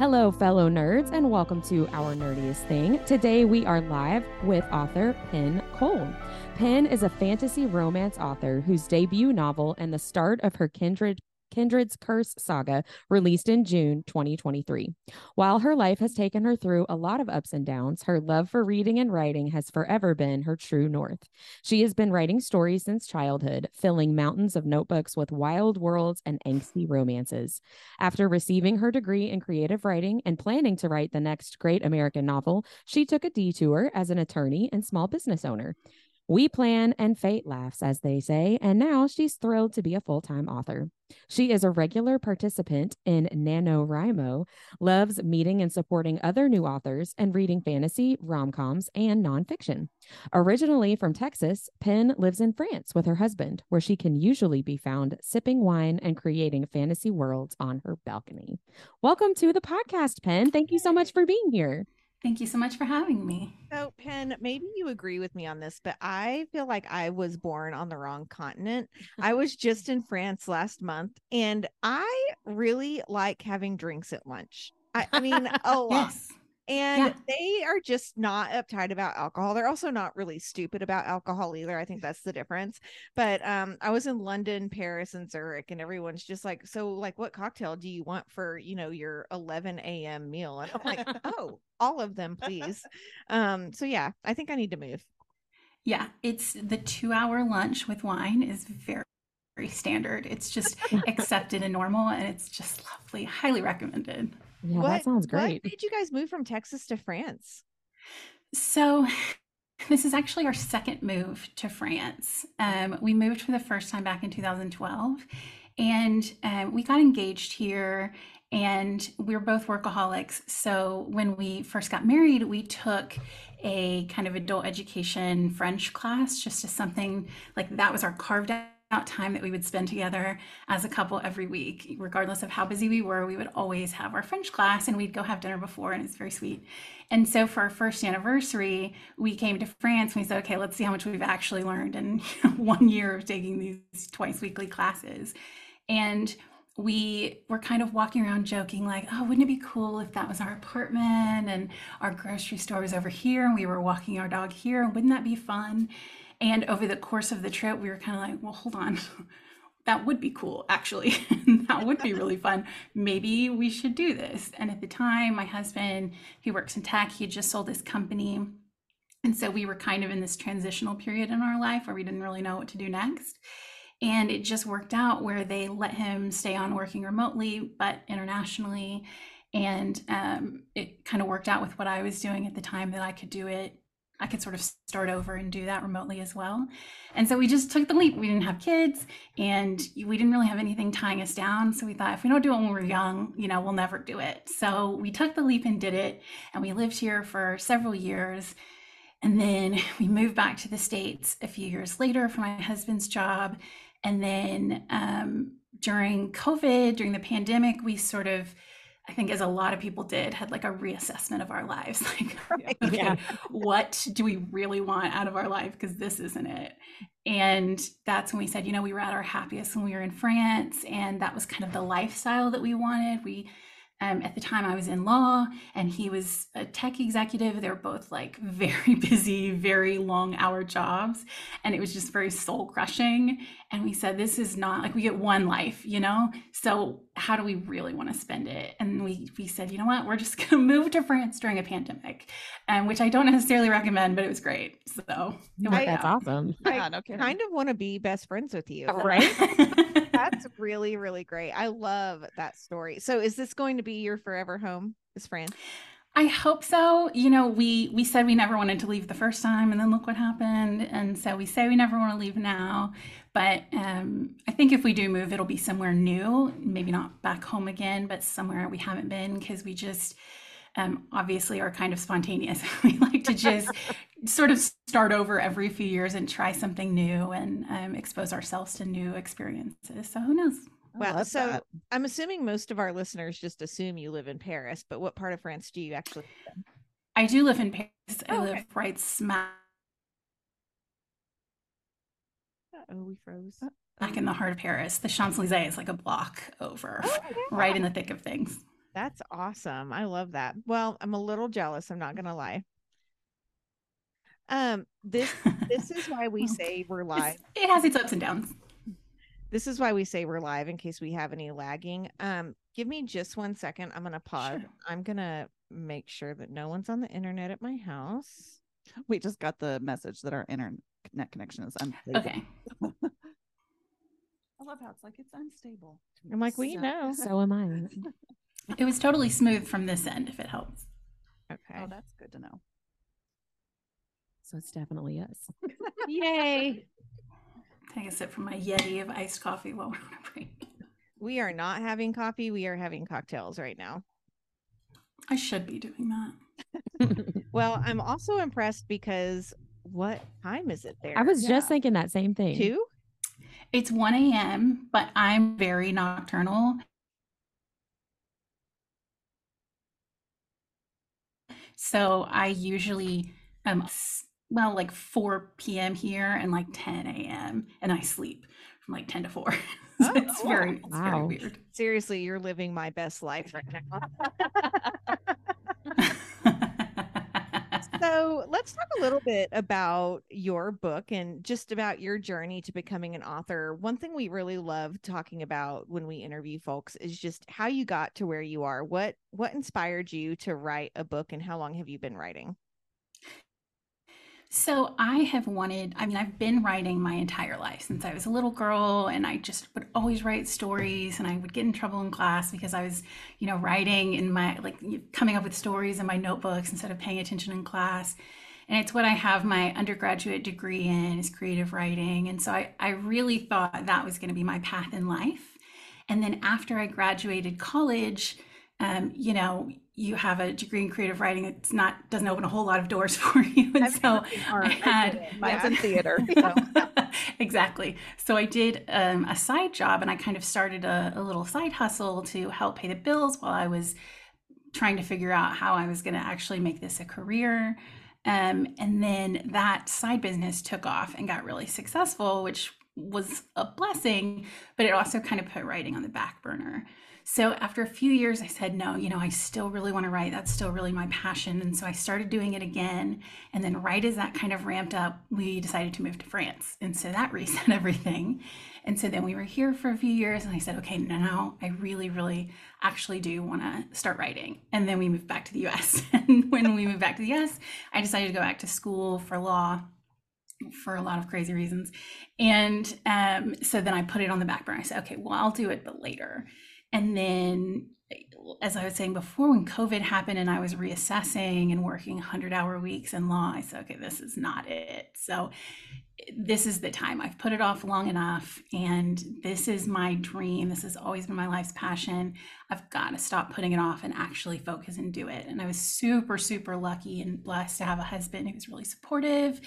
Hello, fellow nerds, and welcome to Our Nerdiest Thing. Today we are live with author Penn Cole. Penn is a fantasy romance author whose debut novel and the start of her kindred Kindred's Curse saga, released in June 2023. While her life has taken her through a lot of ups and downs, her love for reading and writing has forever been her true north. She has been writing stories since childhood, filling mountains of notebooks with wild worlds and angsty romances. After receiving her degree in creative writing and planning to write the next great American novel, she took a detour as an attorney and small business owner. We plan and fate laughs, as they say, and now she's thrilled to be a full time author. She is a regular participant in NaNoWriMo, loves meeting and supporting other new authors, and reading fantasy, rom coms, and nonfiction. Originally from Texas, Penn lives in France with her husband, where she can usually be found sipping wine and creating fantasy worlds on her balcony. Welcome to the podcast, Penn. Thank you so much for being here. Thank you so much for having me. So, Penn, maybe you agree with me on this, but I feel like I was born on the wrong continent. I was just in France last month and I really like having drinks at lunch. I, I mean, a lot. Yes and yeah. they are just not uptight about alcohol. They're also not really stupid about alcohol either i think that's the difference. But um i was in london paris and zurich and everyone's just like so like what cocktail do you want for you know your 11 a.m meal? And i'm like oh all of them please. Um so yeah i think i need to move. Yeah it's the two hour lunch with wine is very very standard. It's just accepted and normal and it's just lovely highly recommended yeah, what, that sounds great. What made you guys move from Texas to France? So, this is actually our second move to France. Um, we moved for the first time back in 2012, and um, we got engaged here. And we are both workaholics. So when we first got married, we took a kind of adult education French class, just as something like that was our carved out time that we would spend together as a couple every week. Regardless of how busy we were we would always have our french class and we'd go have dinner before and it's very sweet. And so for our first anniversary we came to france and we said okay let's see how much we've actually learned in one year of taking these twice weekly classes. And we were kind of walking around joking like oh wouldn't it be cool if that was our apartment and our grocery store was over here and we were walking our dog here? Wouldn't that be fun and over the course of the trip, we were kind of like, well, hold on. that would be cool, actually. that would be really fun. Maybe we should do this. And at the time, my husband, he works in tech, he just sold his company. And so we were kind of in this transitional period in our life where we didn't really know what to do next. And it just worked out where they let him stay on working remotely, but internationally. And um, it kind of worked out with what I was doing at the time that I could do it I could sort of start over and do that remotely as well. And so we just took the leap. We didn't have kids and we didn't really have anything tying us down. So we thought if we don't do it when we're young, you know, we'll never do it. So we took the leap and did it. And we lived here for several years. And then we moved back to the States a few years later for my husband's job. And then um, during COVID, during the pandemic, we sort of I think as a lot of people did, had like a reassessment of our lives. Like, okay, yeah. what do we really want out of our life? Because this isn't it. And that's when we said, you know, we were at our happiest when we were in France, and that was kind of the lifestyle that we wanted. We um, at the time, I was in law and he was a tech executive. They were both like very busy, very long hour jobs. And it was just very soul crushing. And we said, this is not like we get one life, you know? So, how do we really want to spend it? And we, we said, you know what? We're just going to move to France during a pandemic, um, which I don't necessarily recommend, but it was great. So, it I, that's awesome. I kind of want to be best friends with you. Right. That's really, really great. I love that story. So is this going to be your forever home, is Fran? I hope so. You know, we we said we never wanted to leave the first time, and then look what happened. And so we say we never want to leave now. But um, I think if we do move, it'll be somewhere new. Maybe not back home again, but somewhere we haven't been because we just um, obviously are kind of spontaneous. we like to just sort of start over every few years and try something new and um, expose ourselves to new experiences. So who knows? Well, so that. I'm assuming most of our listeners just assume you live in Paris, but what part of France do you actually live in? I do live in Paris. Oh, I live okay. right smack. Oh, we froze. Back in the heart of Paris. The Champs Elysees is like a block over, oh, yeah. right in the thick of things. That's awesome. I love that. Well, I'm a little jealous, I'm not gonna lie. Um, this this is why we say we're live. It has its ups and downs. This is why we say we're live in case we have any lagging. Um, give me just one second. I'm gonna pause. Sure. I'm gonna make sure that no one's on the internet at my house. We just got the message that our internet connection is unstable. Okay. I love how it's like it's unstable. I'm like, we So- know. So am I. It was totally smooth from this end, if it helps. Okay. Oh, that's good to know. So it's definitely us. Yay. Take a sip from my Yeti of iced coffee while we're on a break. We are not having coffee. We are having cocktails right now. I should be doing that. Well, I'm also impressed because what time is it there? I was just thinking that same thing. two. It's 1 a.m., but I'm very nocturnal. So I usually um s- well like 4 p.m. here and like 10 a.m. and I sleep from like 10 to 4. So Oh, it's wow. very it's very weird. Seriously, you're living my best life right now. so let's talk a little bit about your book and just about your journey to becoming an author. One thing we really love talking about when we interview folks is just how you got to where you are. What what inspired you to write a book and how long have you been writing? So I have wanted, I mean, I've been writing my entire life since I was a little girl, and I just would always write stories, and I would get in trouble in class because I was, you know, writing in my, like, coming up with stories in my notebooks instead of paying attention in class. And it's what I have my undergraduate degree in is creative writing. And so I, I really thought that was going to be my path in life. And then after I graduated college, um, you know, you have a degree in creative writing. It's not doesn't open a whole lot of doors for you. And so I had Mine's in theater. So. exactly. So I did um, a side job, and I kind of started a, a little side hustle to help pay the bills while I was trying to figure out how I was going to actually make this a career. Um, and then that side business took off and got really successful, which was a blessing, but it also kind of put writing on the back burner. So after a few years, I said, no, you know, I still really want to write. That's still really my passion. And so I started doing it again. And then, right as that kind of ramped up, we decided to move to France. And so that reset everything. And so then we were here for a few years. And I said, okay, now I really, really actually do want to start writing. And then we moved back to the US. and when we moved back to the US, I decided to go back to school for law for a lot of crazy reasons. And um, so then I put it on the back burner. I said, okay, well, I'll do it, but later. And then, as I was saying before, when COVID happened and I was reassessing and working 100 hour weeks in law, I said, okay, this is not it. So, this is the time. I've put it off long enough, and this is my dream. This has always been my life's passion. I've got to stop putting it off and actually focus and do it. And I was super, super lucky and blessed to have a husband who was really supportive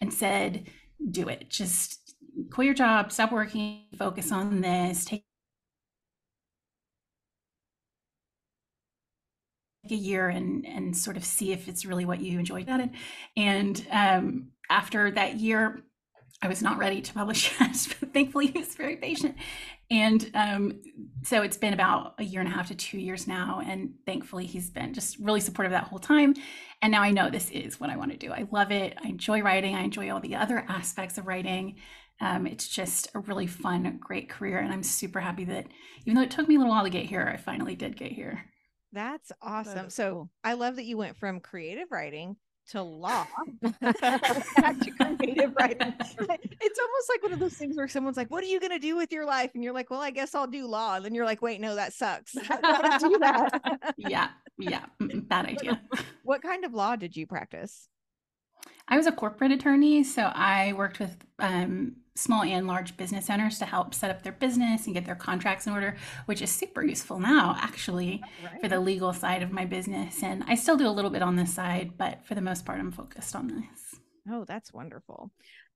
and said, do it. Just quit your job, stop working, focus on this, take a year and and sort of see if it's really what you enjoyed about it. And um, after that year, I was not ready to publish yet, but thankfully he was very patient. And um, so it's been about a year and a half to two years now. And thankfully he's been just really supportive that whole time. And now I know this is what I want to do. I love it. I enjoy writing. I enjoy all the other aspects of writing. Um, it's just a really fun, great career. And I'm super happy that even though it took me a little while to get here, I finally did get here. That's awesome. so. I love that you went from creative writing to law to creative writing. It's almost like one of those things where someone's like, What are you going to do with your life? And you're like, Well, I guess I'll do law. And then you're like, Wait, no, that sucks. Do that. Yeah, yeah, bad idea. what kind of law did you practice? I was a corporate attorney, so I worked with um, small and large business owners to help set up their business and get their contracts in order, which is super useful now, actually, for the legal side of my business. And I still do a little bit on this side, but for the most part, I'm focused on this. Oh, that's wonderful.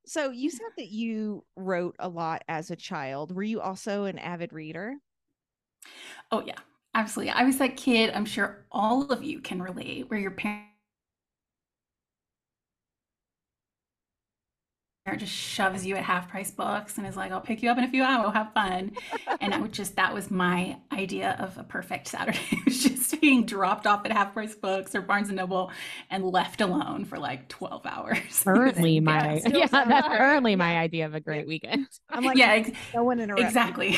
So you said that you wrote a lot as a child. Were you also an avid reader? Oh, yeah, absolutely. I was that kid, I'm sure all of you can relate, where your parents just shoves you at half price books and is like, I'll pick you up in a few hours, have fun. and I would just, that was my idea of a perfect Saturday. it was just being dropped off at half price books or Barnes and Noble and left alone for like 12 hours. Currently my yeah, that's hard. currently my idea of a great weekend. I'm like, yeah, ex- no one interrupt. me. exactly.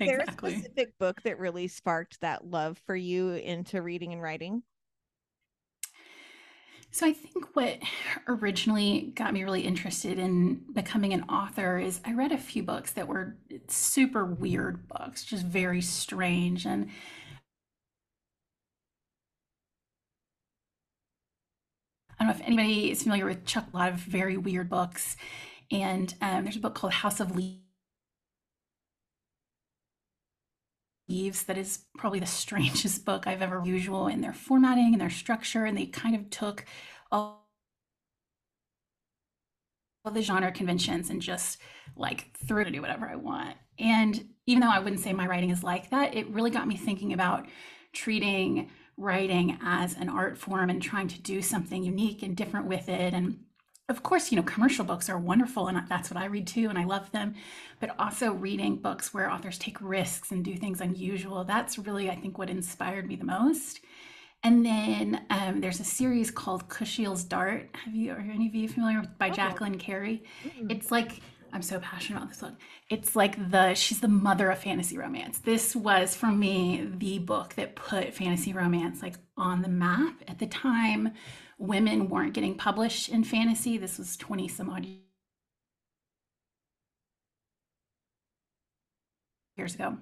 Is there a specific book that really sparked that love for you into reading and writing? So I think what originally got me really interested in becoming an author is I read a few books that were super weird books, just very strange and I don't know if anybody is familiar with Chuck, a lot of very weird books. And um, there's a book called House of Leaves that is probably the strangest book I've ever usual in their formatting and their structure. And they kind of took all the genre conventions and just like threw to do whatever I want. And even though I wouldn't say my writing is like that, it really got me thinking about treating writing as an art form and trying to do something unique and different with it. And of course, you know, commercial books are wonderful and that's what I read too, and I love them. But also reading books where authors take risks and do things unusual, that's really, I think, what inspired me the most. And then um, there's a series called Kushiel's Dart. Have you, are any of you familiar with by Oh. Jacqueline Carey? Mm-mm. It's like I'm so passionate about this book. It's like the she's the mother of fantasy romance. This was for me the book that put fantasy romance like on the map at the time. Women weren't getting published in fantasy. This was 20 some odd years ago.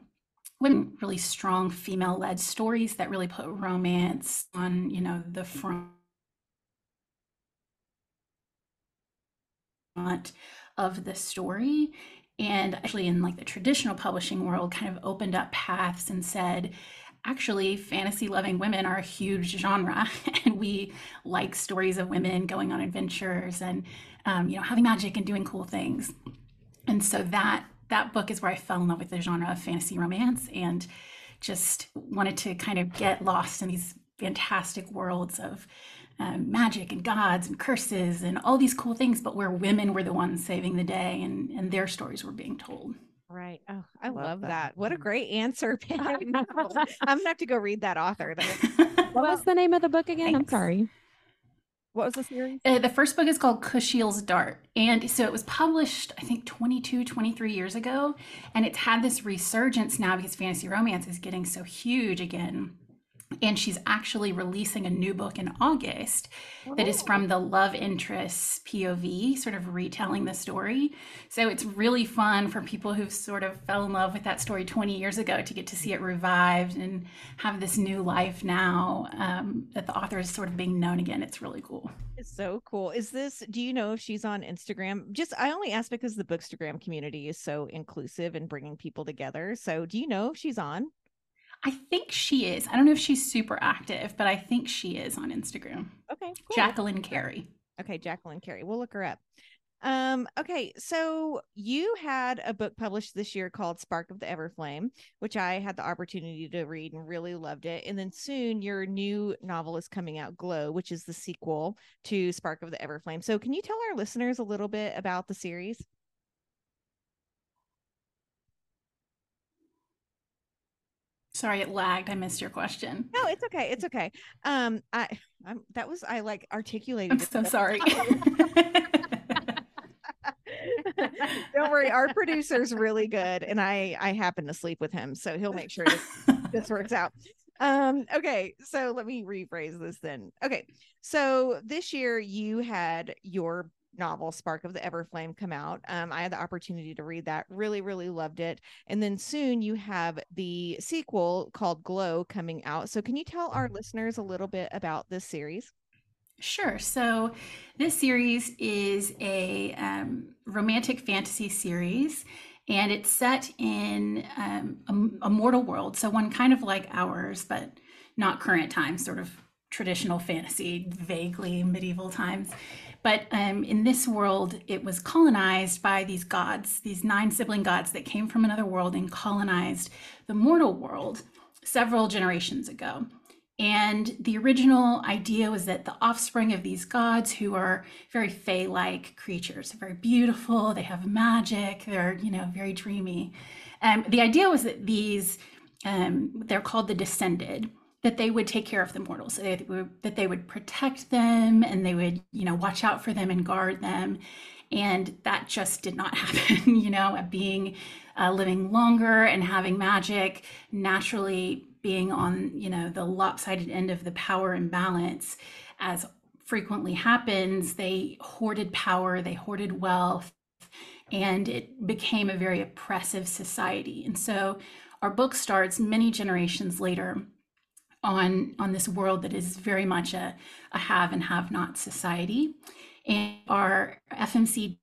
Women really strong female led stories that really put romance on, you know, the front of the story and actually in like the traditional publishing world kind of opened up paths and said actually fantasy loving women are a huge genre and we like stories of women going on adventures and um, you know having magic and doing cool things and so that that book is where i fell in love with the genre of fantasy romance and just wanted to kind of get lost in these fantastic worlds of um, magic and gods and curses and all these cool things, but where women were the ones saving the day and, and their stories were being told. Right. Oh, I love, Love that. that. What a great answer, Pam. I'm gonna have to go read that author. That- What was the name of the book again? I'm sorry. What was the series? Uh, the first book is called Kushiel's Dart. And so it was published, I think, 22, 23 years ago. And it's had this resurgence now because fantasy romance is getting so huge again. And she's actually releasing a new book in August that is from the love interest's POV, sort of retelling the story. So it's really fun for people who've sort of fell in love with that story 20 years ago to get to see it revived and have this new life now um, that the author is sort of being known again. It's really cool. It's so cool. Is this, do you know if she's on Instagram? Just, I only ask because the Bookstagram community is so inclusive and bringing people together. So do you know if she's on? I think she is. I don't know if she's super active, but I think she is on Instagram. Okay. Cool. Jacqueline Carey. Okay, Jacqueline Carey. We'll look her up. Um, okay, so you had a book published this year called Spark of the Everflame, which I had the opportunity to read and really loved it. And then soon your new novel is coming out, Glow, which is the sequel to Spark of the Everflame. So can you tell our listeners a little bit about the series? Sorry, it lagged. I missed your question. No, it's okay. It's okay. Um, I I'm that was I like articulated. I'm it so sorry. Don't worry, our producer's really good, and I I happen to sleep with him, so he'll make sure this, this works out. Um, okay, so let me rephrase this then. Okay, so this year you had your novel Spark of the Everflame come out. Um, I had the opportunity to read that, really, really loved it. And then soon you have the sequel called Glow coming out. So can you tell our listeners a little bit about this series? Sure. So, this series is a um, romantic fantasy series, and it's set in um, a, a mortal world. So, one kind of like ours, but not current times, sort of traditional fantasy, vaguely medieval times. But um, in this world, it was colonized by these gods, these nine sibling gods that came from another world and colonized the mortal world several generations ago. And the original idea was that the offspring of these gods, who are very fae like creatures, very beautiful, they have magic, they're, you know, very dreamy. Um, the idea was that these, um, they're called the descended, that they would take care of the mortals, that they, would, that they would protect them and they would, you know, watch out for them and guard them. And that just did not happen, you know, being uh, living longer and having magic naturally being on you know the lopsided end of the power imbalance as frequently happens they hoarded power they hoarded wealth and it became a very oppressive society and so our book starts many generations later on on this world that is very much a, a have and have not society and our fmc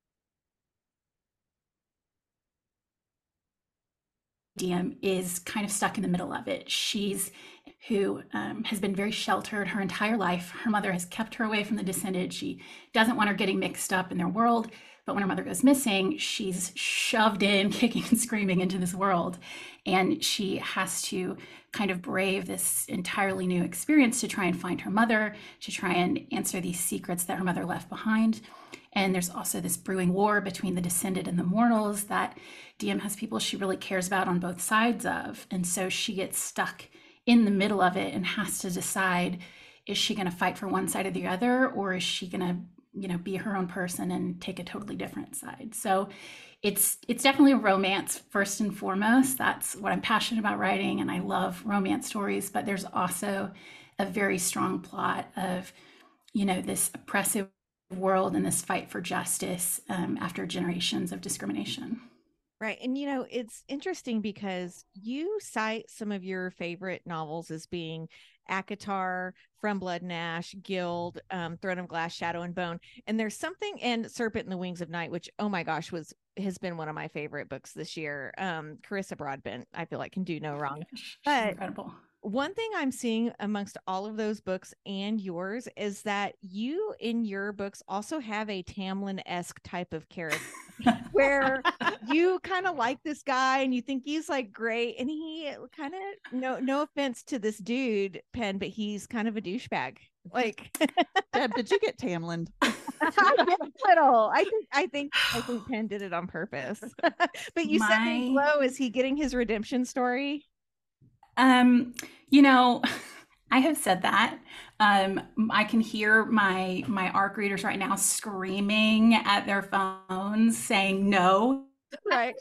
Diem is kind of stuck in the middle of it. She's who um, has been very sheltered her entire life. Her mother has kept her away from the descended. She doesn't want her getting mixed up in their world. But when her mother goes missing, she's shoved in, kicking and screaming into this world. And she has to kind of brave this entirely new experience to try and find her mother, to try and answer these secrets that her mother left behind. And there's also this brewing war between the descended and the mortals that Diem has people she really cares about on both sides of. And so she gets stuck in the middle of it and has to decide is she going to fight for one side or the other, or is she going to, you know, be her own person and take a totally different side? So it's it's definitely a romance first and foremost. That's what I'm passionate about writing, and I love romance stories. But there's also a very strong plot of, you know, this oppressive world and this fight for justice um, after generations of discrimination. Right. And you know, it's interesting because you cite some of your favorite novels as being ACOTAR, From Blood and Ash, Gild, um, Throne of Glass, Shadow and Bone. And there's something in Serpent and the Wings of Night, which oh my gosh, was has been one of my favorite books this year. Um, Carissa Broadbent, I feel like can do no wrong. but incredible one thing I'm seeing amongst all of those books and yours is that you in your books also have a Tamlin esque type of character where you kind of like this guy and you think he's like great. And he kind of, no, no offense to this dude, Penn, but he's kind of a douchebag. Like, Deb, did you get Tamlin? little. I think I think I think Penn did it on purpose. but you My... said Glow, is he getting his redemption story? Um, you know, I have said that. Um, I can hear my my ARC readers right now screaming at their phones saying no. Right.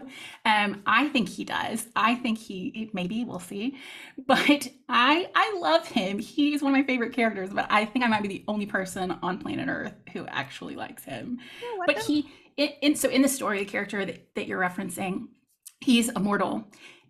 um, I think he does. I think he maybe we'll see, but I I love him. He's one of my favorite characters. But I think I might be the only person on planet Earth who actually likes him. Yeah, but the- he so in the story, the character that, that you're referencing, he's immortal.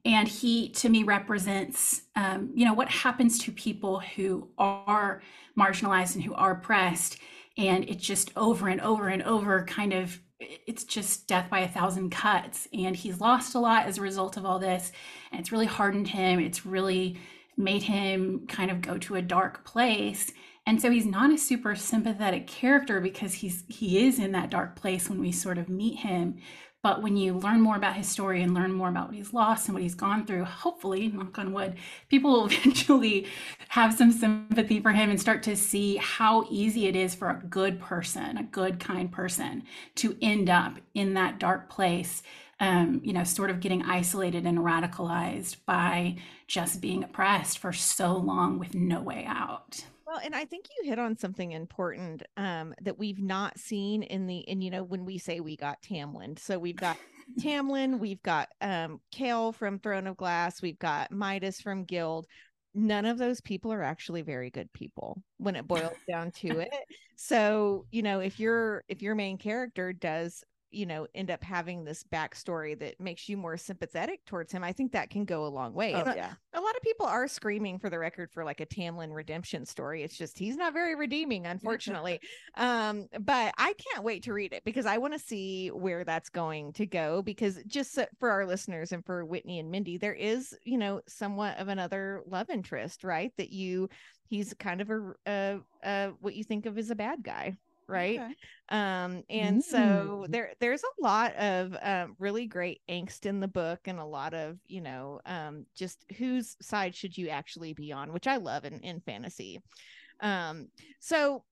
And he, to me, represents, um, you know, what happens to people who are marginalized and who are oppressed. And it just over and over and over kind of, it's just death by a thousand cuts. And he's lost a lot as a result of all this. And it's really hardened him. It's really made him kind of go to a dark place and so he's not a super sympathetic character because he's he is in that dark place when we sort of meet him but when you learn more about his story and learn more about what he's lost and what he's gone through hopefully knock on wood people will eventually have some sympathy for him and start to see how easy it is for a good person a good kind person to end up in that dark place um, you know, sort of getting isolated and radicalized by just being oppressed for so long with no way out. Well, and I think you hit on something important um, that we've not seen in the, and you know, when we say we got Tamlin, so we've got Tamlin, we've got um, Chaol from Throne of Glass, we've got Midas from Gild. None of those people are actually very good people when it boils down to it. So, you know, if your if your main character does you know end up having this backstory that makes you more sympathetic towards him i think that can go a long way. Oh, yeah. a, a, lot of people are screaming for the record for like a tamlin redemption story. It's just he's not very redeeming unfortunately. Um but i can't wait to read it because i want to see where that's going to go because just for our listeners and for whitney and mindy there is you know somewhat of another love interest right? That you he's kind of a, a, a what you think of as a bad guy right? Okay. Um, and so Mm. there there's a lot of um, really great angst in the book, and a lot of you know um, just whose side should you actually be on, which I love in in fantasy. Um, so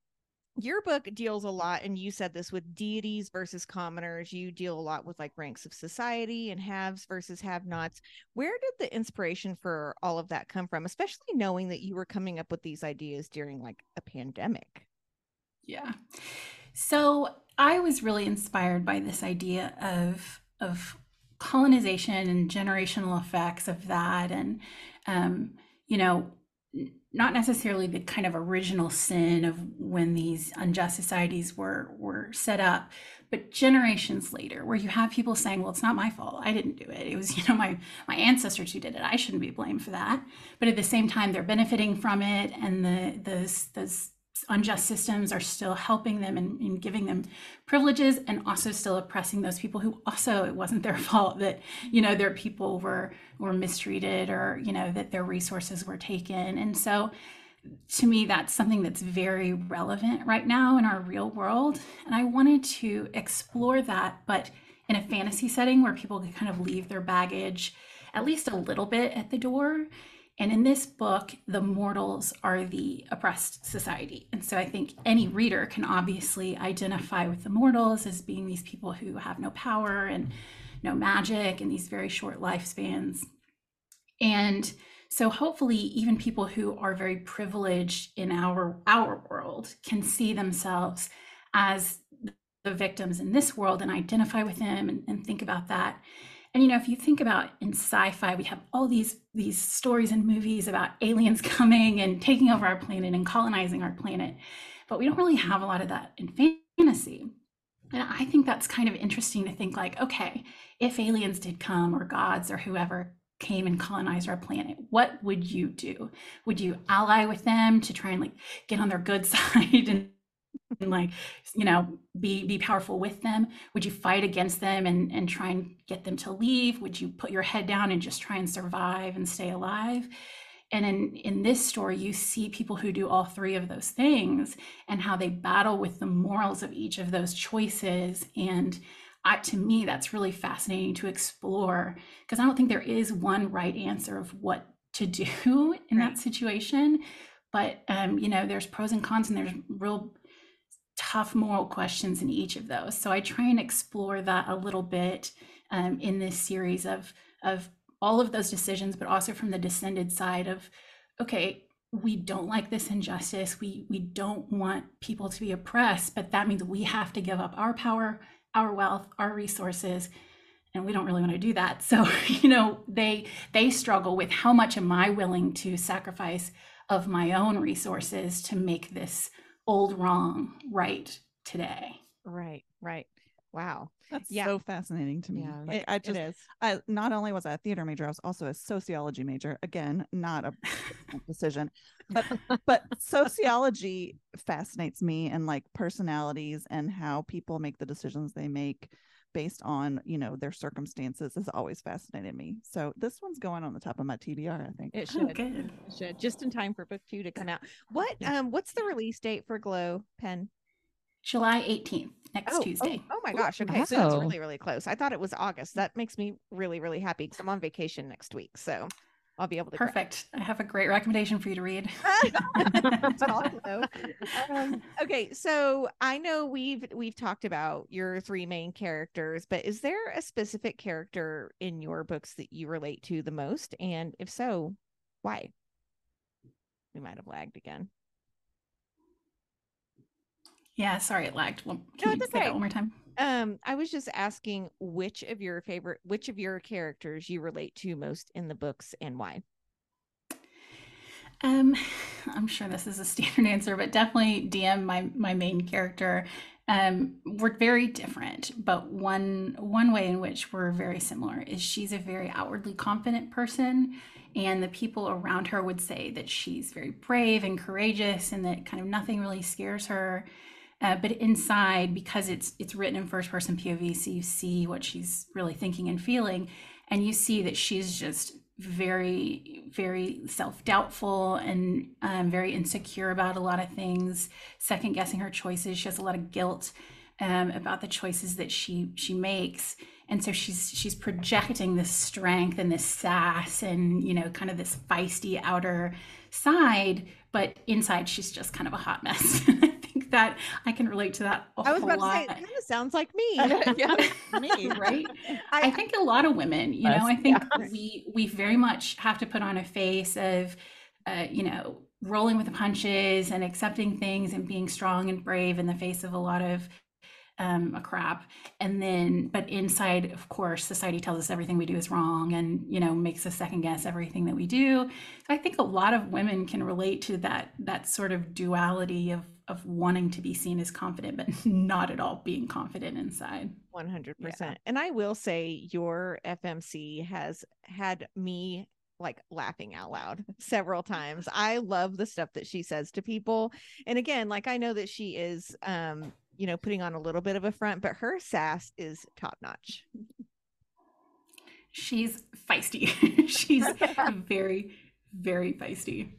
your book deals a lot and you said this with deities versus commoners you deal a lot with like ranks of society and haves versus have nots where did the inspiration for all of that come from especially knowing that you were coming up with these ideas during like a pandemic Yeah. So I was really inspired by this idea of of colonization and generational effects of that, and um, you know, not necessarily the kind of original sin of when these unjust societies were were set up, but generations later, where you have people saying, "Well, it's not my fault. I didn't do it. It was you know my my ancestors who did it. I shouldn't be blamed for that." But at the same time, they're benefiting from it, and the the the unjust systems are still helping them and, and, giving them privileges and also still oppressing those people who also it wasn't their fault that you know their people were were mistreated or you know that their resources were taken. And so to me that's something that's very relevant right now in our real world. And i wanted to explore that but in a fantasy setting where people could kind of leave their baggage at least a little bit at the door and in this book, the mortals are the oppressed society. And so I think any reader can obviously identify with the mortals as being these people who have no power and no magic and these very short lifespans. And so hopefully even people who are very privileged in our our world can see themselves as the victims in this world and identify with them and, and think about that. And you know, if you think about in sci-fi, we have all these these stories and movies about aliens coming and taking over our planet and colonizing our planet, but we don't really have a lot of that in fantasy. And I think that's kind of interesting to think like, okay, if aliens did come or gods or whoever came and colonized our planet, what would you do? Would you ally with them to try and like get on their good side and and like you know be be powerful with them would you fight against them and and try and get them to leave? Would you put your head down and just try and survive and stay alive? And in in this story you see people who do all three of those things and how they battle with the morals of each of those choices. And I, to me that's really fascinating to explore because i don't think there is one right answer of what to do in Right. that situation. But um, you know there's pros and cons and there's real tough moral questions in each of those. So I try and explore that a little bit um, in this series of of all of those decisions, but also from the descended side of, okay, we don't like this injustice. We we don't want people to be oppressed, but that means we have to give up our power, our wealth, our resources. And we don't really want to do that. So, you know, they they struggle with how much am I willing to sacrifice of my own resources to make this old wrong right today. right right wow That's Yeah. so fascinating to me. yeah Like it, I just is I not only was I a theater major, I was also a sociology major. Again, not a decision. But but sociology fascinates me and like personalities and how people make the decisions they make based on, you know, their circumstances has always fascinated me. So this one's going on the top of my TBR, I think. it Oh, should good. It should just in time for book two to come out what um what's the release date for glow Penn July 18th, next oh, Tuesday. Oh, oh my gosh. Okay. So it's really, really close. I thought it was August. That makes me really, really happy because I'm on vacation next week. So I'll be able to. grab. Perfect. I have a great recommendation for you to read. Um, okay, so I know we've we've talked about your three main characters, but is there a specific character in your books that you relate to the most? And if so, why? We might have lagged again. Yeah, sorry it lagged. Well, No, Can you it's say okay. that one more time? Um, I was just asking which of your favorite, which of your characters you relate to most in the books and why. Um, I'm sure this is a standard answer, but definitely Diem, my my main character. Um, we're very different, but one one way in which we're very similar is she's a very outwardly confident person, and the people around her would say that she's very brave and courageous, and that kind of nothing really scares her. Uh, but inside, because it's it's written in first person POV, so you see what she's really thinking and feeling, and you see that she's just very, very self doubtful and um, very insecure about a lot of things, second guessing her choices. She has a lot of guilt um, about the choices that she she makes, and so she's she's projecting this strength and this sass and you know kind of this feisty outer side, but inside she's just kind of a hot mess. I that I can relate to that. I was about lot. to say, it kind of sounds like me. yeah, me. right? I, I, think a lot of women, you know, I think yeah. we we very much have to put on a face of, uh, you know, rolling with the punches and accepting things and being strong and brave in the face of a lot of um, a crap. And then, but inside, of course, society tells us everything we do is wrong and, you know, makes us second guess everything that we do. So I think a lot of women can relate to that, that sort of duality of, of wanting to be seen as confident, but not at all being confident inside. 100%. And I will say your FMC has had me like laughing out loud several times. I love the stuff that she says to people. And again, like I know that she is um, you know, putting on a little bit of a front, but her sass is top notch. She's feisty. She's very, very feisty.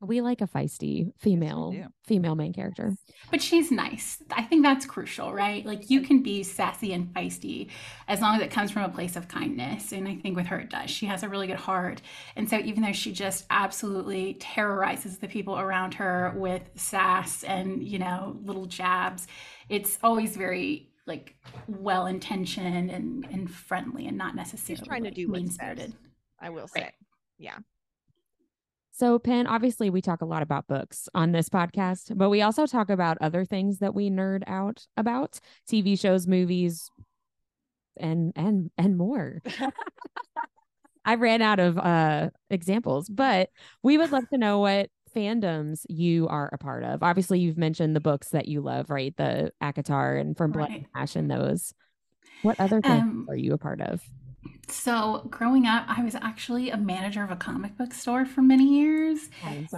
We like a feisty female do. female main character. But she's nice. I think that's crucial, right? Like you can be sassy and feisty as long as it comes from a place of kindness. And I think with her it does. She has a really good heart. And so even though she just absolutely terrorizes the people around her with sass and, you know, little jabs, it's always very like well intentioned and, and friendly and not necessarily trying to do mean spirited. I will say. Right. Yeah. So, Penn, obviously, we talk a lot about books on this podcast, but we also talk about other things that we nerd out about TV shows, movies, and and and more. I ran out of uh examples, but we would love to know what fandoms you are a part of. Obviously, you've mentioned the books that you love, right? The ACOTAR and From Blood and Right. Ash and those. What other things Um, are you a part of? So growing up, I was actually a manager of a comic book store for many years.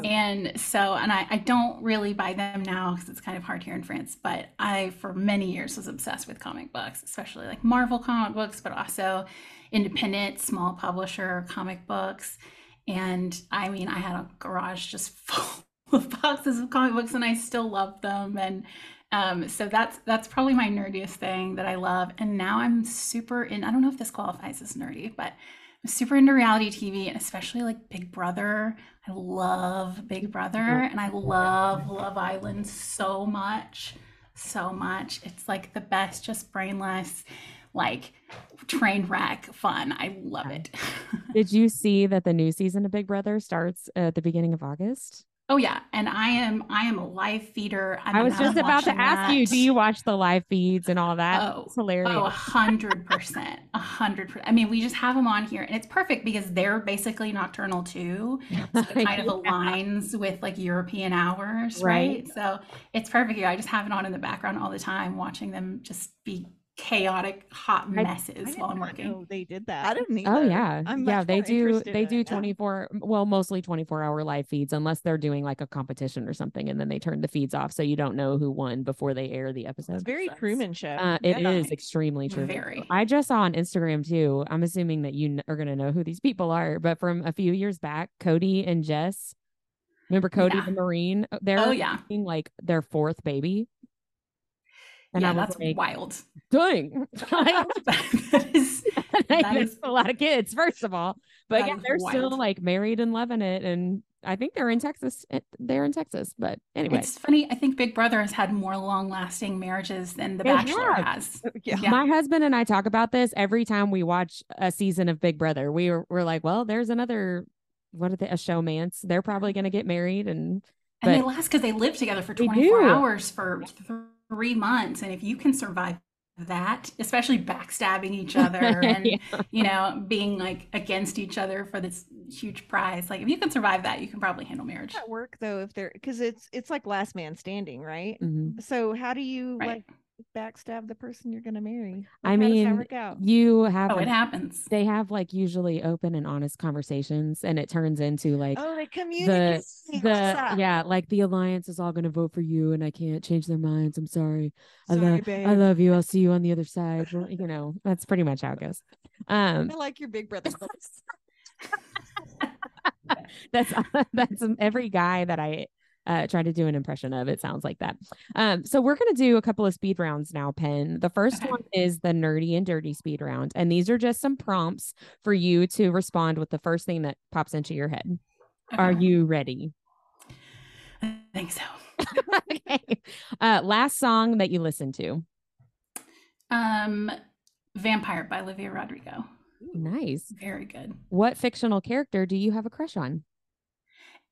And so, and I, I don't really buy them now because it's kind of hard here in France, but I, for many years, was obsessed with comic books, especially like Marvel comic books, but also independent, small publisher comic books. And I mean, I had a garage just full of boxes of comic books and I still love them. And um, so that's that's probably my nerdiest thing that I love. And now I'm super in, I don't know if this qualifies as nerdy, but I'm super into reality TV and especially like Big Brother. I love Big Brother and I love Love Island so much. So much. It's like the best, just brainless, like train wreck fun. I love it. Did you see that the new season of Big Brother starts at the beginning of August? Oh yeah. And I am I am a live feeder. I, I was just about to ask you, do you watch the live feeds and all that? Oh, it's hilarious. Oh, a hundred percent, a hundred percent. I mean, we just have them on here, and it's perfect because they're basically nocturnal too. So it kind of Yeah. aligns with like European hours, Right. right? So it's perfect. I just have it on in the background all the time, watching them just be chaotic, hot I- I messes did while I'm working. know they did that. I didn't either. Oh yeah, I'm yeah. They do. They do it now. twenty four. Well, mostly twenty four hour live feeds, unless they're doing like a competition or something, and then they turn the feeds off, so you don't know who won before they air the episode. It's episode. very sense. Truman Show. Uh, it is Yeah. extremely true. Very. I just saw on Instagram too. I'm assuming that you kn- are gonna know who these people are, but from a few years back, Cody and Jess. Remember Cody Yeah. the Marine? They're Oh yeah, having, like their fourth baby. And yeah, I was like, wild. dang. that is, that is a lot of kids, first of all. But yeah, they're still like married and loving it. And I think they're in Texas. eh, They're in Texas. But anyway, It's funny. I think Big Brother has had more long-lasting marriages than The They Bachelor have. has. yeah. Yeah. my husband and I talk about this every time we watch a season of Big Brother. We were, we're like, well, there's another, what are they, a showmance. They're probably going to get married. And And they last because they live together for 24 hours for three months. And if you can survive that, especially backstabbing each other and, Yeah. you know, being like against each other for this huge prize, like if you can survive that, you can probably handle marriage. That work though if they're because it's it's like last man standing, right? Mhm. So how do you Right. like backstab the person you're gonna marry? I Like, how does mean, that work out? you have, Oh, an- it happens. they have like usually open and honest conversations and it turns into like, Oh, they the communicate. the yeah like the alliance is all going to vote for you and i can't change their minds i'm sorry I Sorry, love babe. i love you i'll see you on the other side Well, you know that's pretty much how it goes um I like your big brother. that's that's every guy that I uh, try to do an impression of. It sounds like that. Um, so we're gonna do a couple of speed rounds now, Penn. The first Okay. one is the nerdy and dirty speed round, and these are just some prompts for you to respond with the first thing that pops into your head. Are you ready? I think so. okay. Uh, last song that you listened to. Um, Vampire by Olivia Rodrigo. Nice. Very good. What fictional character do you have a crush on?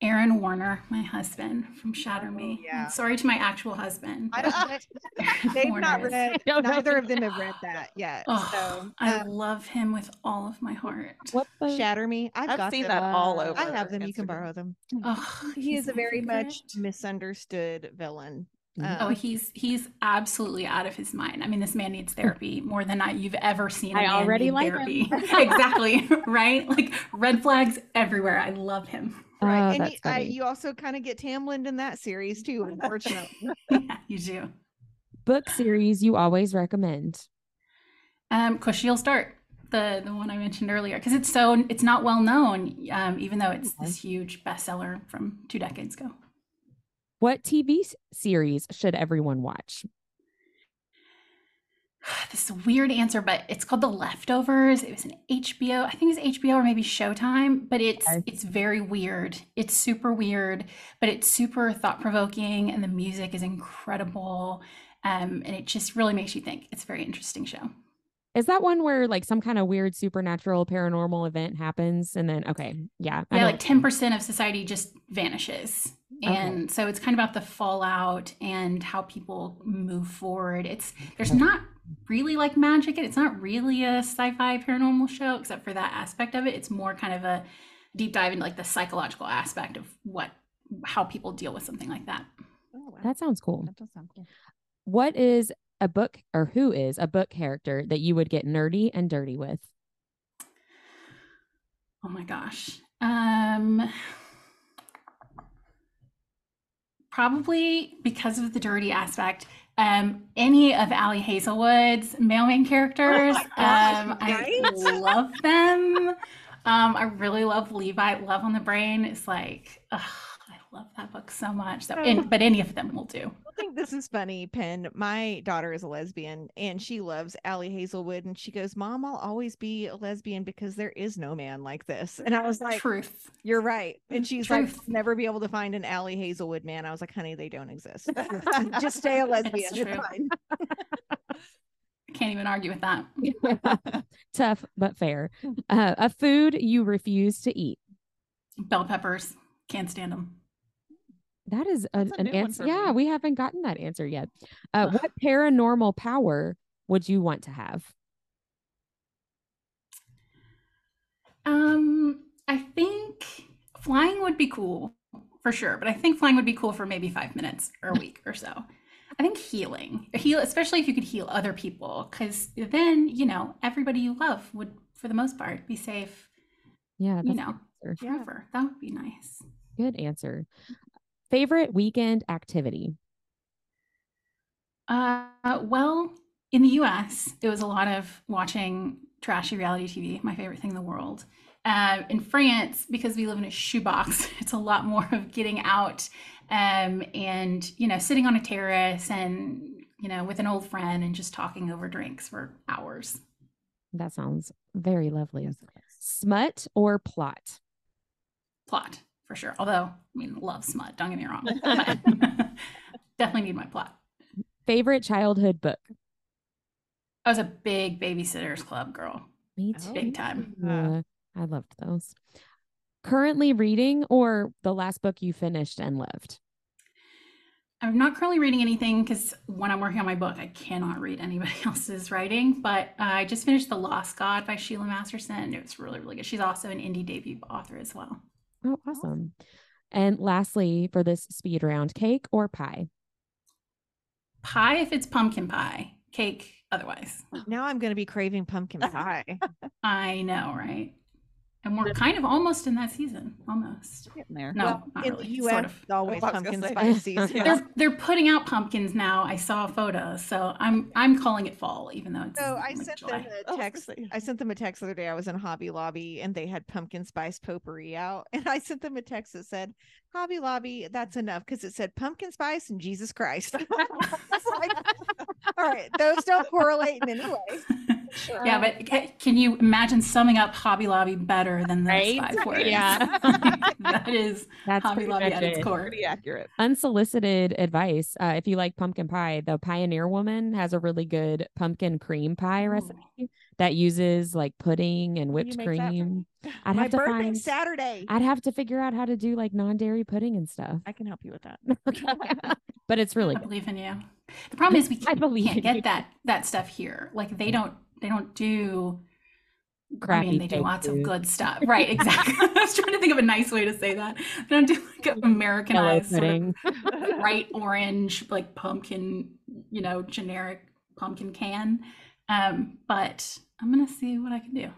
Aaron Warner, my husband from Shatter Me. yeah. Sorry to my actual husband. I don't, they've Warner not read. I don't. Neither of them have read that yet. Oh, so I um, love him with all of my heart. What the? shatter me. I've, I've got seen them. that all over. I have them. You can borrow them. Oh, He is a my very much misunderstood villain. Mhm. Oh, Um, he's he's absolutely out of his mind. I mean, this man needs therapy more than I, you've ever seen. I already like therapy. him. exactly right. Like red flags everywhere. I love him. Right. Oh, and that's you, I, you also kind of get Tamlin in that series too, unfortunately. yeah, you do. Book series you always recommend. Um, Kushiel's Dart, the the one I mentioned earlier, because it's so it's not well known, um, even though it's this huge bestseller from two decades ago. What TV series should everyone watch? This is a weird answer, but it's called The Leftovers. It was an HBO, I think it's HBO or maybe Showtime, but it's Okay. it's very weird. It's super weird, but it's super thought provoking, and the music is incredible, um, and it just really makes you think. It's a very interesting show. Is that one where like some kind of weird supernatural paranormal event happens and then okay, yeah. Yeah, like ten percent of society just vanishes, Okay. and so it's kind of about the fallout and how people move forward. It's there's not really like magic. It's not really a sci-fi paranormal show, except for that aspect of it. It's more kind of a deep dive into like the psychological aspect of what how people deal with something like that. Oh, wow. that sounds cool. That does sound cool. What is a book or who is a book character that you would get nerdy and dirty with? Oh my gosh. Um probably because of the dirty aspect. Um, any of Ali Hazelwood's mailman characters. Oh gosh, um, I love them. Um, I really love Levi. Love on the Brain. It's like, ugh, I love that book so much. So, and, but any of them will do. I think this is funny, Penn. My daughter is a lesbian and she loves Ali Hazelwood. And she goes, Mom, I'll always be a lesbian because there is no man like this. And I was like, Truth. You're right. And she's like, never be able to find an Ali Hazelwood man. I was like, honey, they don't exist. Just stay a lesbian. It's true. fine. Can't even argue with that. Tough but fair. Uh, a food you refuse to eat. Bell peppers. Can't stand them. That is a, an answer. Yeah, me. we haven't gotten that answer yet. Uh, what paranormal power would you want to have? Um, I think flying would be cool for sure, but I think flying would be cool for maybe five minutes or a week or so. I think healing, heal, especially if you could heal other people, because then you know everybody you love would, for the most part, be safe. Yeah, You know, forever. That would be nice. Good answer. Favorite weekend activity? Uh, well, in the U.S., it was a lot of watching trashy reality TV. My favorite thing in the world. Uh, in France, because we live in a shoebox, it's a lot more of getting out um, and you know sitting on a terrace and you know with an old friend and just talking over drinks for hours. That sounds very lovely. Smut or plot? Plot for sure. Although I mean, love smut. Don't get me wrong. definitely need my plot. Favorite childhood book? I was a big Babysitters Club girl. Me Oh, too. Big time. Yeah, I loved those. Currently reading or the last book you finished and loved? I'm not currently reading anything because when I'm working on my book, I cannot read anybody else's writing. But uh, I just finished The Lost God by Sheila Masterson. It was really, really good. She's also an indie debut author as well. Oh, awesome. And lastly, for this speed round, cake or pie? Pie if it's pumpkin pie, cake otherwise. Now I'm going to be craving pumpkin pie. I know, right? And we're kind of almost in that season. Almost. Getting there. No, well, not in really. the US, Sort of. it's always Oh, I was gonna pumpkin spice season. Yeah. They're they're putting out pumpkins now. I saw a photo, so I'm I'm calling it fall, even though it's So I like sent July. them a oh, text. say. I sent them a text the other day. I was in Hobby Lobby and they had pumpkin spice potpourri out, and I sent them a text that said, "Hobby Lobby, that's enough," because it said pumpkin spice and Jesus Christ. Like, all right, those don't correlate in any way. Yeah, but can you imagine summing up Hobby Lobby better than those Right? five words? Yeah. that is That's Hobby Lobby much at its core. Pretty accurate. Unsolicited advice. Uh, if you like pumpkin pie, the Pioneer Woman has a really good pumpkin cream pie Ooh. recipe that uses like pudding and whipped make that for cream. I'd My have to birthday's find. Saturday. I-, I'd have to figure out how to do like non-dairy pudding and stuff. I can help you with that. but it's really I good. believe in you. The problem is we can't, believe can't in you. get that that stuff here. Like they don't they don't do. I Crappy mean, they do lots food. of good stuff, right? Exactly. I was trying to think of a nice way to say that. They don't do like Americanized sort of bright orange, like pumpkin, you know, generic pumpkin can. Um, but I'm gonna see what I can do.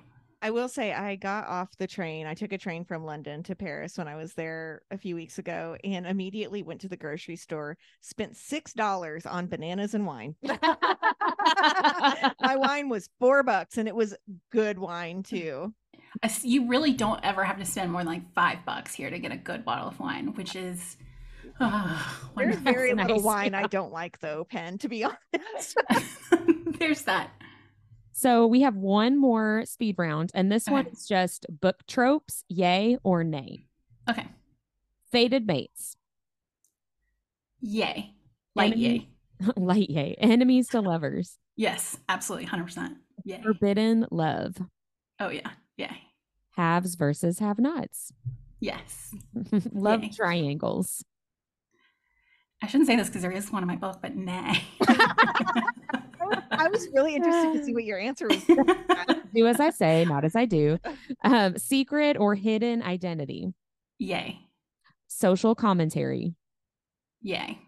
I will say I got off the train. I took a train from London to Paris when I was there a few weeks ago and immediately went to the grocery store, spent $6 on bananas and wine. My wine was 4 bucks and it was good wine mm. too. You really don't ever have to spend more than like five bucks here to get a good bottle of wine, which is. Oh, There's very little nice, wine I don't like though, Penn, to be honest. There's that. So we have one more speed round, and this one is just book tropes, yay or nay. Okay. Fated mates, Yay. Light Enemy- yay. light yay. Enemies to lovers, Yes, absolutely. 100%. Yay. forbidden love, Oh, yeah. Yay. haves versus have nots, Yes. love Yay. triangles. I shouldn't say this because there is one in my book, but nay. I was really interested to see what your answer was. Do as I say, not as I do. Um, secret or hidden identity, Yay. social commentary, Yay.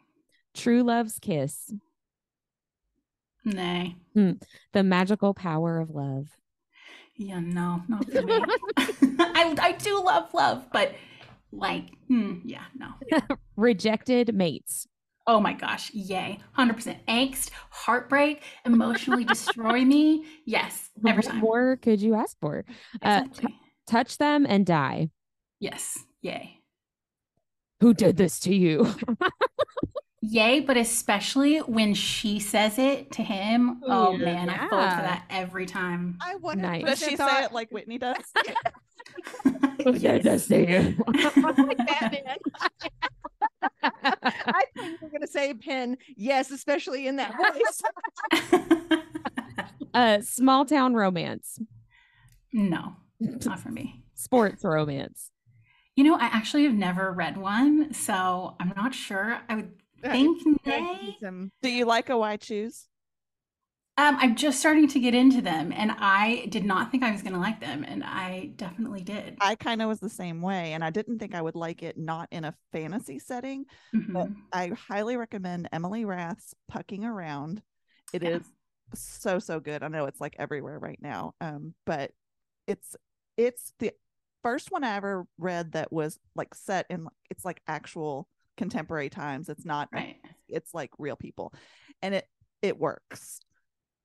true love's kiss, Nay. the magical power of love. Yeah, no, not for me. I, I do love love, but like, hmm, yeah, no. Rejected mates. Oh my gosh, yay. 100% angst, heartbreak, emotionally destroy me. Yes, every What time. more could you ask for? Uh, Exactly. touch them and die. yes, yay. Who did this to you? Yay, but especially when she says it to him. Oh Ooh, man, I fall for that every time. I wonder Nice. Does she say it like Whitney does? Who did this to you? Batman. I think you were going to say Penn. Yes, especially in that voice. uh, small town romance, no, not for me. sports romance. You know, I actually have never read one, so I'm not sure. I would think nay. Do you like a why choose? Um, I'm just starting to get into them, and I did not think I was going to like them, and I definitely did. I kind of was the same way, and I didn't think I would like it not in a fantasy setting. But Mhm. I highly recommend Emily Rath's Pucking Around. It is Yeah. so so good. I know it's like everywhere right now. Um, but it's it's the first one I ever read that was like set in it's like actual contemporary times. It's not Right. it's like real people. And it it works.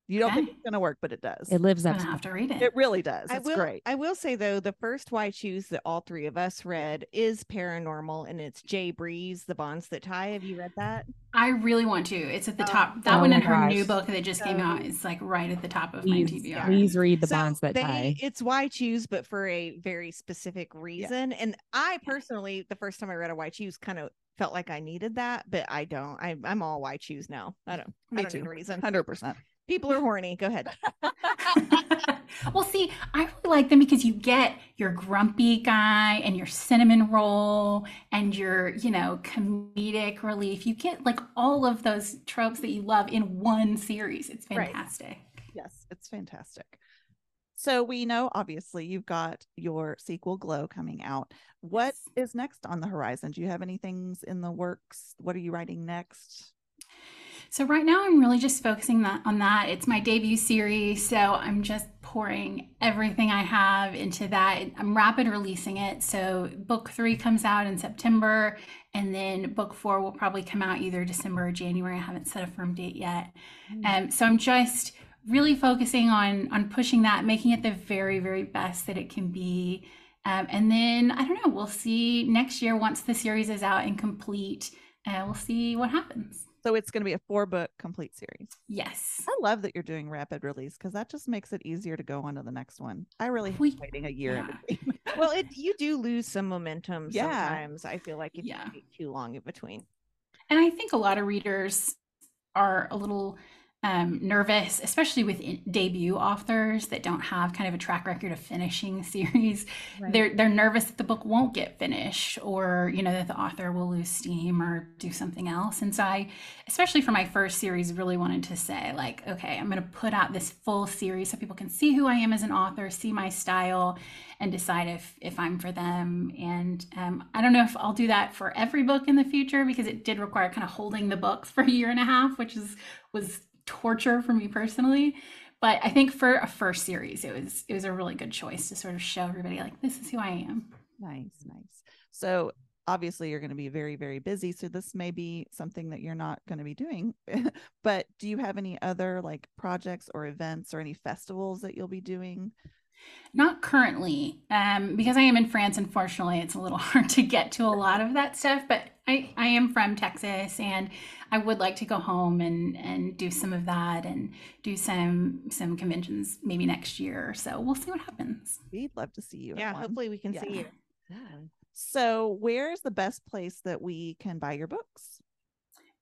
You don't think it's gonna work, but it does. It lives up gonna have to read it. It really does. I It's will. great. I will say though, the first Why Choose that all three of us read is paranormal, and it's J. Bree's, The Bonds That Tie. Have you read that? I really want to. It's at the Oh. top. That Oh one in and her new book that just came out good. is like right at the top of my Please, TBR. please read the So bonds that they- tie. It's Why Choose, but for a very specific reason. And I personally, the first time I read a Why Choose, kind of felt like I needed that, but I don't. I, I'm all Why Choose now. I don't. I Me don't need too. a reason. Hundred percent. People are horny. Go ahead. well, see, I really like them because you get your grumpy guy and your cinnamon roll and your, you know, comedic relief. You get like all of those tropes that you love in one series. It's Right. fantastic. Yes, it's fantastic. So we know obviously you've got your sequel Glow coming out. What Yes. is next on the horizon? Do you have any things in the works? What are you writing next? So right now I'm really just focusing that on that. It's my debut series, so I'm just pouring everything I have into that. I'm rapid releasing it. So book 3 comes out in September and then book 4 will probably come out either December or January. I haven't set a firm date yet. Mm-hmm. Um so I'm just really focusing on on pushing that, making it the very very best that it can be. Um, and then I don't know, we'll see next year once the series is out and complete. Uh, we'll see what happens. So it's going to be a four book complete series. Yes. I love that you're doing rapid release because that just makes it easier to go on to the next one. I really hate we, waiting a year. Yeah. well, it you do lose some momentum yeah. sometimes. I feel like if yeah. you wait too long in between. And I think a lot of readers are a little um, nervous, especially with debut authors that don't have kind of a track record of finishing series. Right. They're they're nervous that the book won't get finished, or you know that the author will lose steam or do something else. And so I, especially for my first series, really wanted to say like, okay, I'm going to put out this full series so people can see who I am as an author, see my style, and decide if if I'm for them. And um, I don't know if I'll do that for every book in the future because it did require kind of holding the books for a year and a half, which is was torture for me personally but i think for a first series it was it was a really good choice to sort of show everybody like this is who i am. Nice nice. So obviously you're going to be very very busy so this may be something that you're not going to be doing but do you have any other like projects or events or any festivals that you'll be doing not currently, um, because I am in France. Unfortunately, it's a little hard to get to a lot of that stuff. But I, I am from Texas, and I would like to go home and and do some of that and do some some conventions maybe next year. So we'll see what happens. We'd love to see you. Yeah, hopefully we can yeah. see you. Yeah. So, where's the best place that we can buy your books?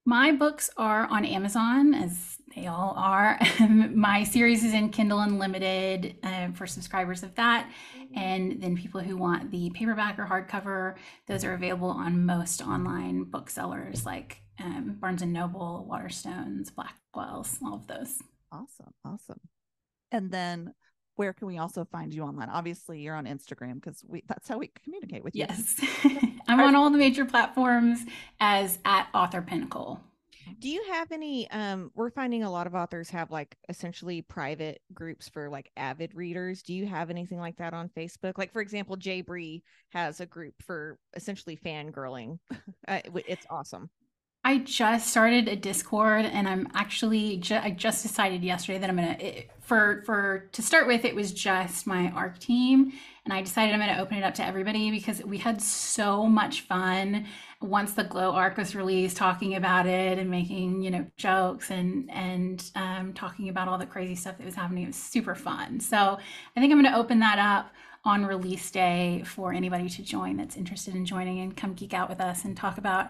My books are on Amazon, as they all are. my series is in Kindle Unlimited uh, for subscribers of that. Mm-hmm. And then people who want the paperback or hardcover, those are available on most online booksellers like um, Barnes and Noble, Waterstones, Blackwell's, all of those. Awesome. Awesome. And then where can we also find you online? Obviously, you're on Instagram because we that's how we communicate with you. Yes. I'm on all the major platforms as at author Penn Cole. Do you have any um we're finding a lot of authors have like essentially private groups for like avid readers. Do you have anything like that on Facebook? Like for example, J. Bree has a group for essentially fangirling. Uh, it's awesome. I just started a Discord, and I'm actually ju- I just decided yesterday that I'm gonna it, for for to start with. It was just my ARC team, and I decided I'm gonna open it up to everybody because we had so much fun once the Glow ARC was released, talking about it and making you know jokes and and um, talking about all the crazy stuff that was happening. It was super fun. So I think I'm gonna open that up on release day for anybody to join that's interested in joining and come geek out with us and talk about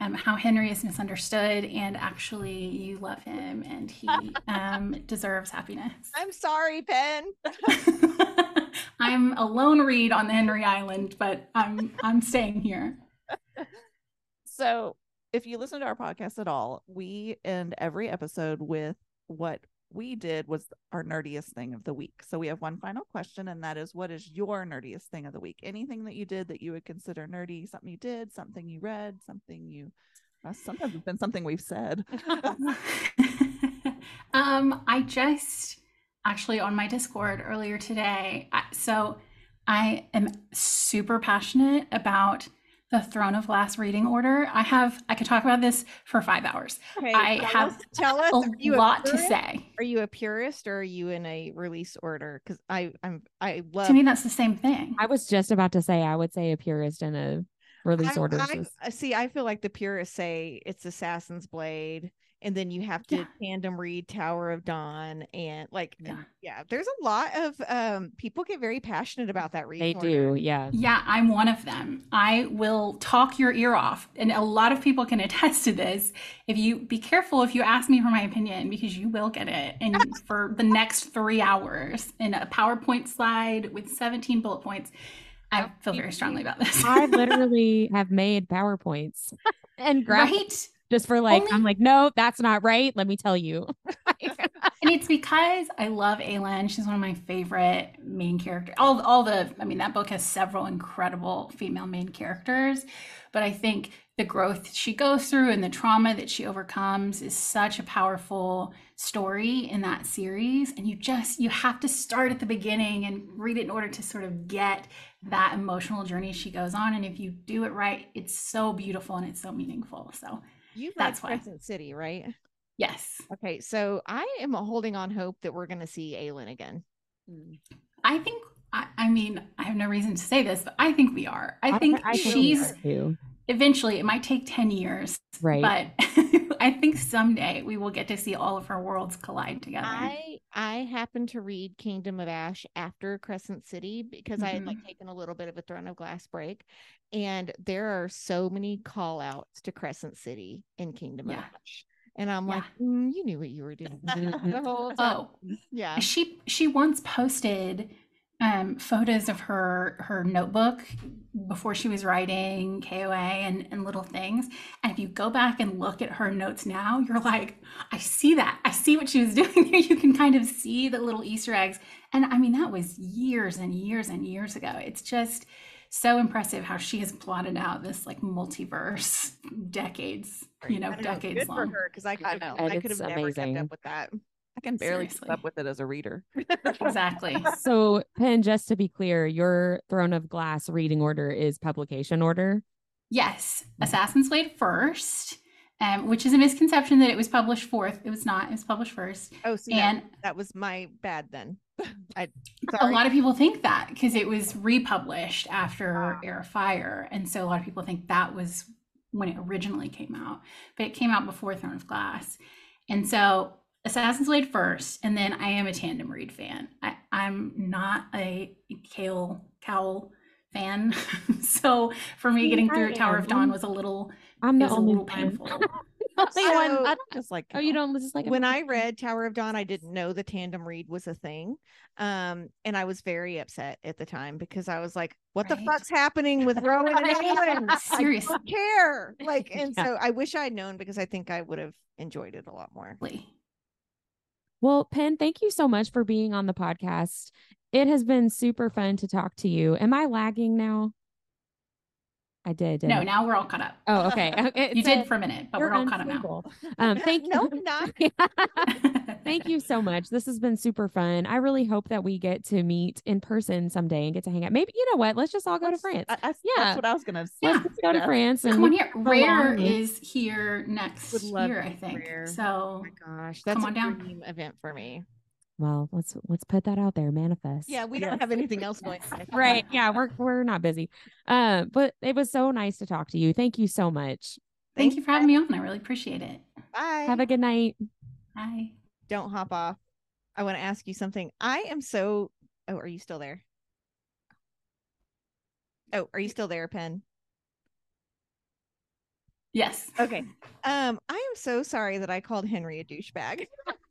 um, how Henry is misunderstood and actually you love him and he um, deserves happiness. I'm sorry, Penn. I'm a lone read on the Henry Island, but I'm I'm staying here. So, if you listen to our podcast at all, we end every episode with what we did was our nerdiest thing of the week. So we have one final question, and that is what is your nerdiest thing of the week? Anything that you did that you would consider nerdy, something you did, something you read, something you uh, sometimes it's been something we've said. um, I just actually on my Discord earlier today. I, so I am super passionate about the Throne of Glass reading order. I have I could talk about this for five hours. Okay, I tell have us, tell us a lot a to say. Are you a purist or are you in a release order? Because I I'm I love to me that's the same thing. I was just about to say I would say a purist and a release order. I, see. I feel like the purists say it's Assassin's Blade and then you have to yeah. tandem read Tower of Dawn and like yeah. yeah, there's a lot of um people get very passionate about that read. They do, yeah. Yeah, I'm one of them. I will talk your ear off and a lot of people can attest to this. If you be careful if you ask me for my opinion because you will get it and for the next 3 hours in a PowerPoint slide with 17 bullet points. I feel very strongly about this. I literally have made PowerPoints and graphics. Right? Just for like, Only- I'm like, no, that's not right. Let me tell you. and it's because I love Aelin. She's one of my favorite main characters. All, all the, I mean, that book has several incredible female main characters, but I think the growth she goes through and the trauma that she overcomes is such a powerful story in that series. And you just, you have to start at the beginning and read it in order to sort of get that emotional journey she goes on. And if you do it right, it's so beautiful and it's so meaningful. So You've That's read why. Crescent City, right? yes, Okay, so I am holding on hope that we're going to see Aelin again. Mm. I think, I, I mean, I have no reason to say this, but I think we are. I think I think we she's eventually, it might take 10 years, right. but I think someday we will get to see all of her worlds collide together. I I happened to read Kingdom of Ash after Crescent City because I had like taken a little bit of a Throne of Glass break, and there are so many call outs to Crescent City in Kingdom of Ash. And I'm like, "Mm, you knew what you were doing the whole time. oh, Yeah. she she once posted um, photos of her her notebook before she was writing KOA and, and little things. And if you go back and look at her notes now, you're like, I see that. I see what she was doing there. You can kind of see the little Easter eggs. And I mean, that was years and years and years ago. It's just so impressive how she has plotted out this like multiverse decades, you know, I know, decades good for long. her because I I know. I And could have it's never kept up with that. I can barely keep up with it as a reader. Exactly. so, Penn, just to be clear, your Throne of Glass reading order is publication order. Yes, Assassin's Blade first, um, which is a misconception that it was published fourth. It was not. It was published first. Oh, see, And that, that was my bad then. I a lot of people think that because it was republished after Ah. Heir of Fire, and so a lot of people think that was when it originally came out, but it came out before Throne of Glass, and so Assassin's Blade first, and then I am a tandem read fan. I, I'm not a Kale Cowl fan, so for me See, getting I through Tower of. Dawn was a little I'm the was a only little painful. So- I just like Oh, you don't just like when I read Tower of Dawn, I didn't know the tandem read was a thing. Um, and I was very upset at the time because I was like, what the fuck's happening with Rowan and Aelin? I Seriously. don't care. Like, and Yeah. so I wish I'd known because I think I would have enjoyed it a lot more. Well, Penn, thank you so much for being on the podcast. It has been super fun to talk to you. Am I lagging now? I did. No, I? now we're all caught up. Oh, okay. Okay, You so did for a minute, but we're all caught up now. unstable. Um, thank No, you. not. Thank you so much. This has been super fun. I really hope that we get to meet in person someday and get to hang out. Maybe you know what? Let's just all go to Let's- France. I, I, Yeah. That's what I was gonna say. Yeah. Let's go to France and Come on here. Rare is here next year, I think. Rare. So Oh my gosh, that's Come a on down. dream event for me. Well, let's let's put that out there. Manifest. Yeah, we Yes. don't have anything else going. on. right. Yeah, we're we're not busy. Uh, but it was so nice to talk to you. Thank you so much. thank you for having me on. I really appreciate it. Bye. Have a good night. Bye. don't hop off. I want to ask you something. I am so. Oh, are you still there? Oh, are you still there, Penn? Yes. Okay. Um, I am so sorry that I called Henry a douchebag.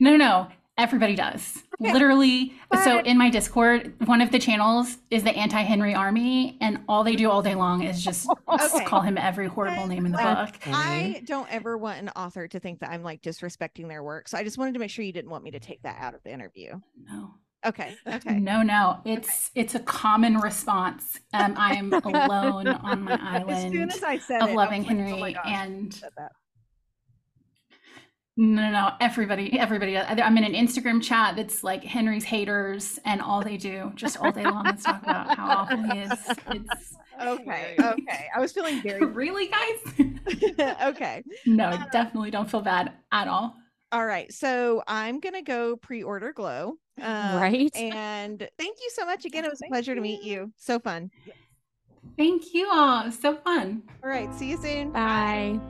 No, no. Everybody does. Literally. So in my Discord, one of the channels is the anti-Henry army, and all they do all day long is just Okay. call him every horrible name in the Well, book. I don't ever want an author to think that I'm like disrespecting their work. So I just wanted to make sure you didn't want me to take that out of the interview. No. Okay. Okay. No, no. It's it's a common response. Um, I am alone on my As soon island as I said of it, I loving was like, Henry oh gosh, and said that. No, no, no. Everybody, everybody. I'm in an Instagram chat that's like Henry's haters, and all they do just all day long is talk about how awful he is. It's Okay. Okay. I was feeling very really, guys. okay. no, definitely don't feel bad at all. All right. So I'm gonna go pre-order Glow. Um, Right? And thank you so much again. It was a pleasure to meet you. So fun. Thank you all. So fun. All right. See you soon. Bye.